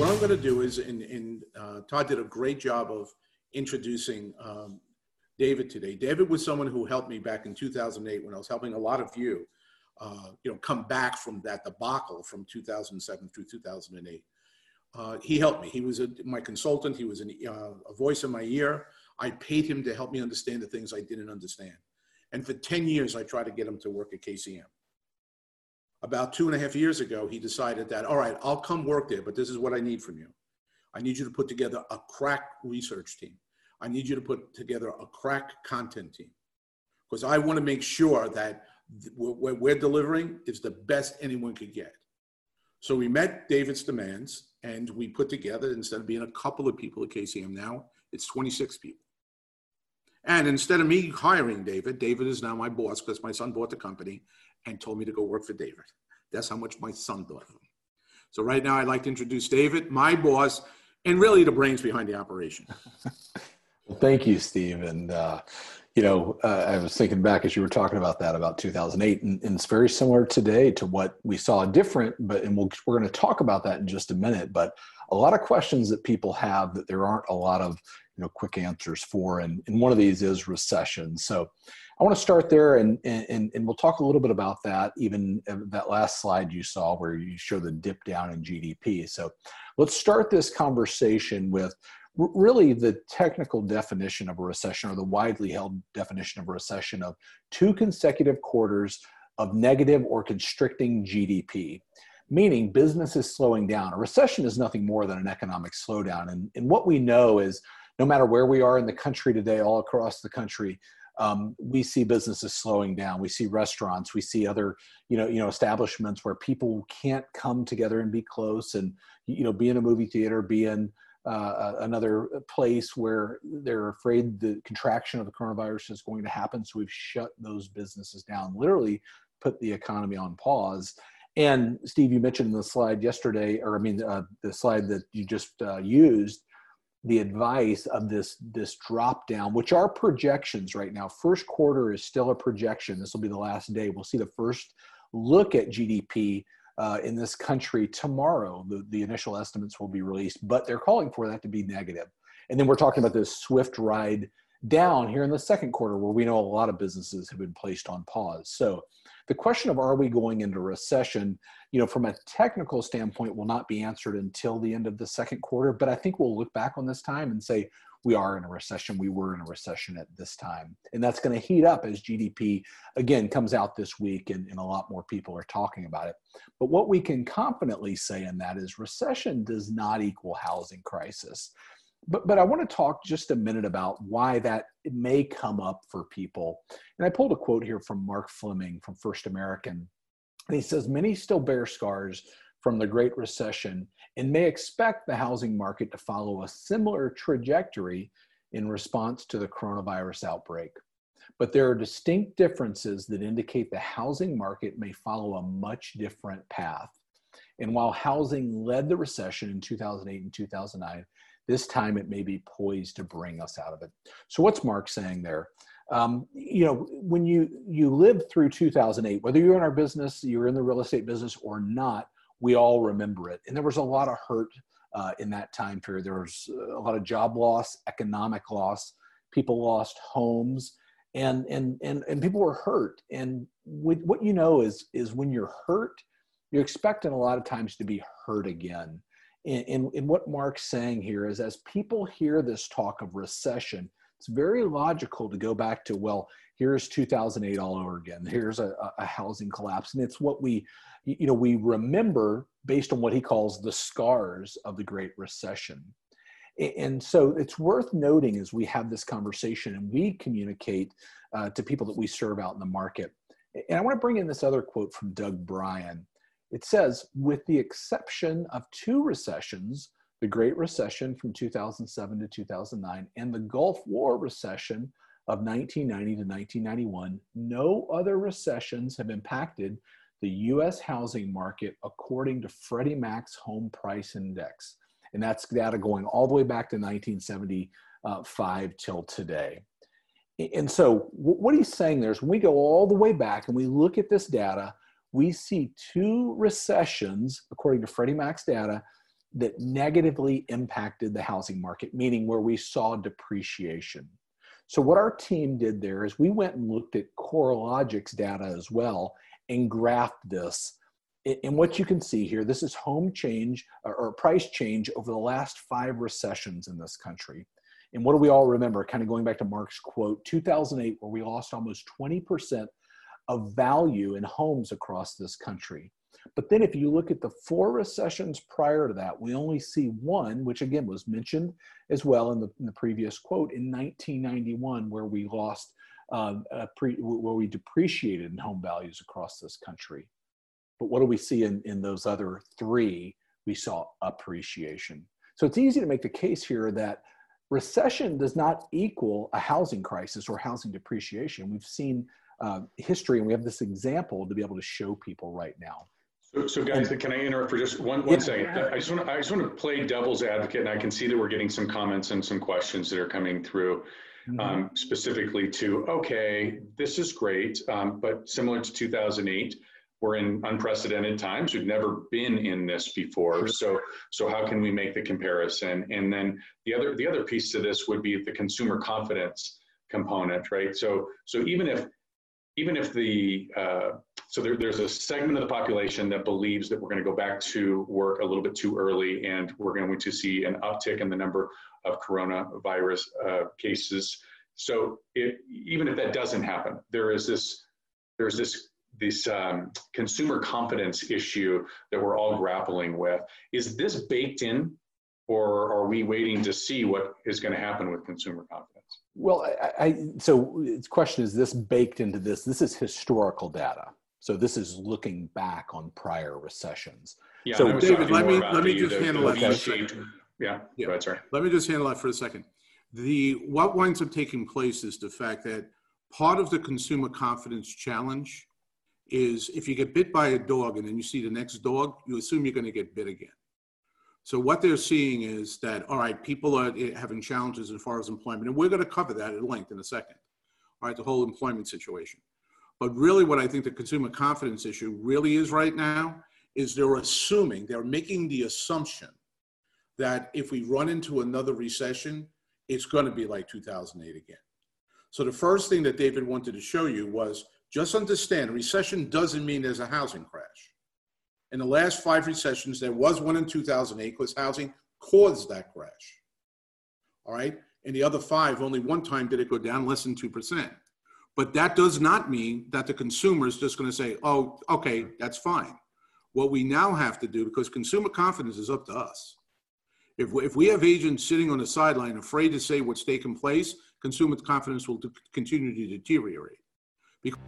what I'm going to do is, and, uh, Todd did a great job of introducing um, David today. David was someone who helped me back in 2008 when I was helping a lot of you, uh, you know, come back from that debacle from 2007 through 2008. Uh, he helped me. He was a, my consultant. He was an, uh, a voice in my ear. I paid him to help me understand the things I didn't understand. And for 10 years, I tried to get him to work at KCM. About two and a half years ago, he decided that, all right, I'll come work there, but this is what I need from you. I need you to put together a crack research team. I need you to put together a crack content team because I want to make sure that what we're delivering is the best anyone could get. So we met David's demands and we put together, instead of being a couple of people at KCM now, it's 26 people. And instead of me hiring David, David is now my boss because my son bought the company and told me to go work for David. That's how much my son thought of him. So right now I'd like to introduce David, my boss, and really the brains behind the operation. well, thank you, Steve. And, uh, you know, uh, I was thinking back as you were talking about that about 2008, and, and it's very similar today to what we saw different. But and we'll, we're going to talk about that in just a minute. But a lot of questions that people have that there aren't a lot of you know quick answers for, and, and one of these is recession. So I want to start there, and, and and we'll talk a little bit about that. Even uh, that last slide you saw where you show the dip down in GDP. So let's start this conversation with really the technical definition of a recession or the widely held definition of a recession of two consecutive quarters of negative or constricting GDP, meaning business is slowing down. A recession is nothing more than an economic slowdown. And, and what we know is no matter where we are in the country today, all across the country, um, we see businesses slowing down. We see restaurants, we see other, you know, you know, establishments where people can't come together and be close, and you know, be in a movie theater, be in uh, another place where they're afraid the contraction of the coronavirus is going to happen. So we've shut those businesses down, literally put the economy on pause. And Steve, you mentioned the slide yesterday, or I mean, uh, the slide that you just uh, used, the advice of this this drop down, which are projections right now. First quarter is still a projection. This will be the last day. We'll see the first look at GDP uh, in this country tomorrow. The, the initial estimates will be released, but they're calling for that to be negative. And then we're talking about this swift ride down here in the second quarter, where we know a lot of businesses have been placed on pause. So the question of are we going into recession, you know, from a technical standpoint, will not be answered until the end of the second quarter. But I think we'll look back on this time and say, we are in a recession. We were in a recession at this time. And that's going to heat up as GDP again comes out this week and, and, a lot more people are talking about it. But what we can confidently say in that is recession does not equal housing crisis. But, but I want to talk just a minute about why that may come up for people. And I pulled a quote here from Mark Fleming from First American. And he says, Many still bear scars from the Great Recession and may expect the housing market to follow a similar trajectory in response to the coronavirus outbreak. But there are distinct differences that indicate the housing market may follow a much different path. And while housing led the recession in 2008 and 2009, this time it may be poised to bring us out of it. So, what's Mark saying there? Um, you know, when you you lived through 2008, whether you're in our business, you're in the real estate business or not, we all remember it. And there was a lot of hurt uh, in that time period. There was a lot of job loss, economic loss. People lost homes, and and and and people were hurt. And what you know is is when you're hurt, you're expecting a lot of times to be hurt again. And, and, what Mark's saying here is, as people hear this talk of recession, it's very logical to go back to well here's 2008 all over again. Here's a, a housing collapse. And it's what we you know we remember based on what he calls the scars of the great recession. And so it's worth noting as we have this conversation and we communicate uh, to people that we serve out in the market. And i want to bring in this other quote from doug bryan it says with the exception of two recessions the great recession from 2007 to 2009 and the gulf war recession of 1990 to 1991 no other recessions have impacted the US housing market according to Freddie Mac's home price index. And that's data going all the way back to 1975 till today. And so, what he's saying there is when we go all the way back and we look at this data, we see two recessions, according to Freddie Mac's data, that negatively impacted the housing market, meaning where we saw depreciation. So, what our team did there is we went and looked at CoreLogic's data as well and graphed this. And what you can see here, this is home change or price change over the last five recessions in this country. And what do we all remember? Kind of going back to Mark's quote 2008, where we lost almost 20% of value in homes across this country. But then if you look at the four recessions prior to that, we only see one, which again was mentioned as well in the, in the previous quote in 1991, where we lost, um, pre, where we depreciated in home values across this country. But what do we see in, in those other three? We saw appreciation. So it's easy to make the case here that recession does not equal a housing crisis or housing depreciation. We've seen uh, history and we have this example to be able to show people right now. So, so guys, can I interrupt for just one, one yeah. second? I just want to, I just want to play devil's advocate, and I can see that we're getting some comments and some questions that are coming through, mm-hmm. um, specifically to okay, this is great, um, but similar to 2008, we're in unprecedented times. We've never been in this before, so so how can we make the comparison? And then the other the other piece to this would be the consumer confidence component, right? So so even if even if the uh, so there, there's a segment of the population that believes that we're going to go back to work a little bit too early and we're going to see an uptick in the number of coronavirus uh, cases. So it, even if that doesn't happen, there is this, there's this, this um, consumer confidence issue that we're all grappling with. Is this baked in or are we waiting to see what is going to happen with consumer confidence? Well, I, I, so the question is this baked into this? This is historical data. So this is looking back on prior recessions. Yeah, so David, let me let me just handle that. Yeah, yeah. Go ahead, sorry. Let me just handle that for a second. The what winds up taking place is the fact that part of the consumer confidence challenge is if you get bit by a dog and then you see the next dog, you assume you're going to get bit again. So what they're seeing is that all right, people are eh, having challenges as far as employment, and we're going to cover that at length in a second. All right, the whole employment situation. But really, what I think the consumer confidence issue really is right now is they're assuming, they're making the assumption that if we run into another recession, it's going to be like 2008 again. So the first thing that David wanted to show you was just understand recession doesn't mean there's a housing crash. In the last five recessions, there was one in 2008 because housing caused that crash. All right. In the other five, only one time did it go down less than 2%. But that does not mean that the consumer is just going to say, oh, okay, that's fine. What we now have to do, because consumer confidence is up to us. If we, if we have agents sitting on the sideline afraid to say what's taking place, consumer confidence will continue to deteriorate. Because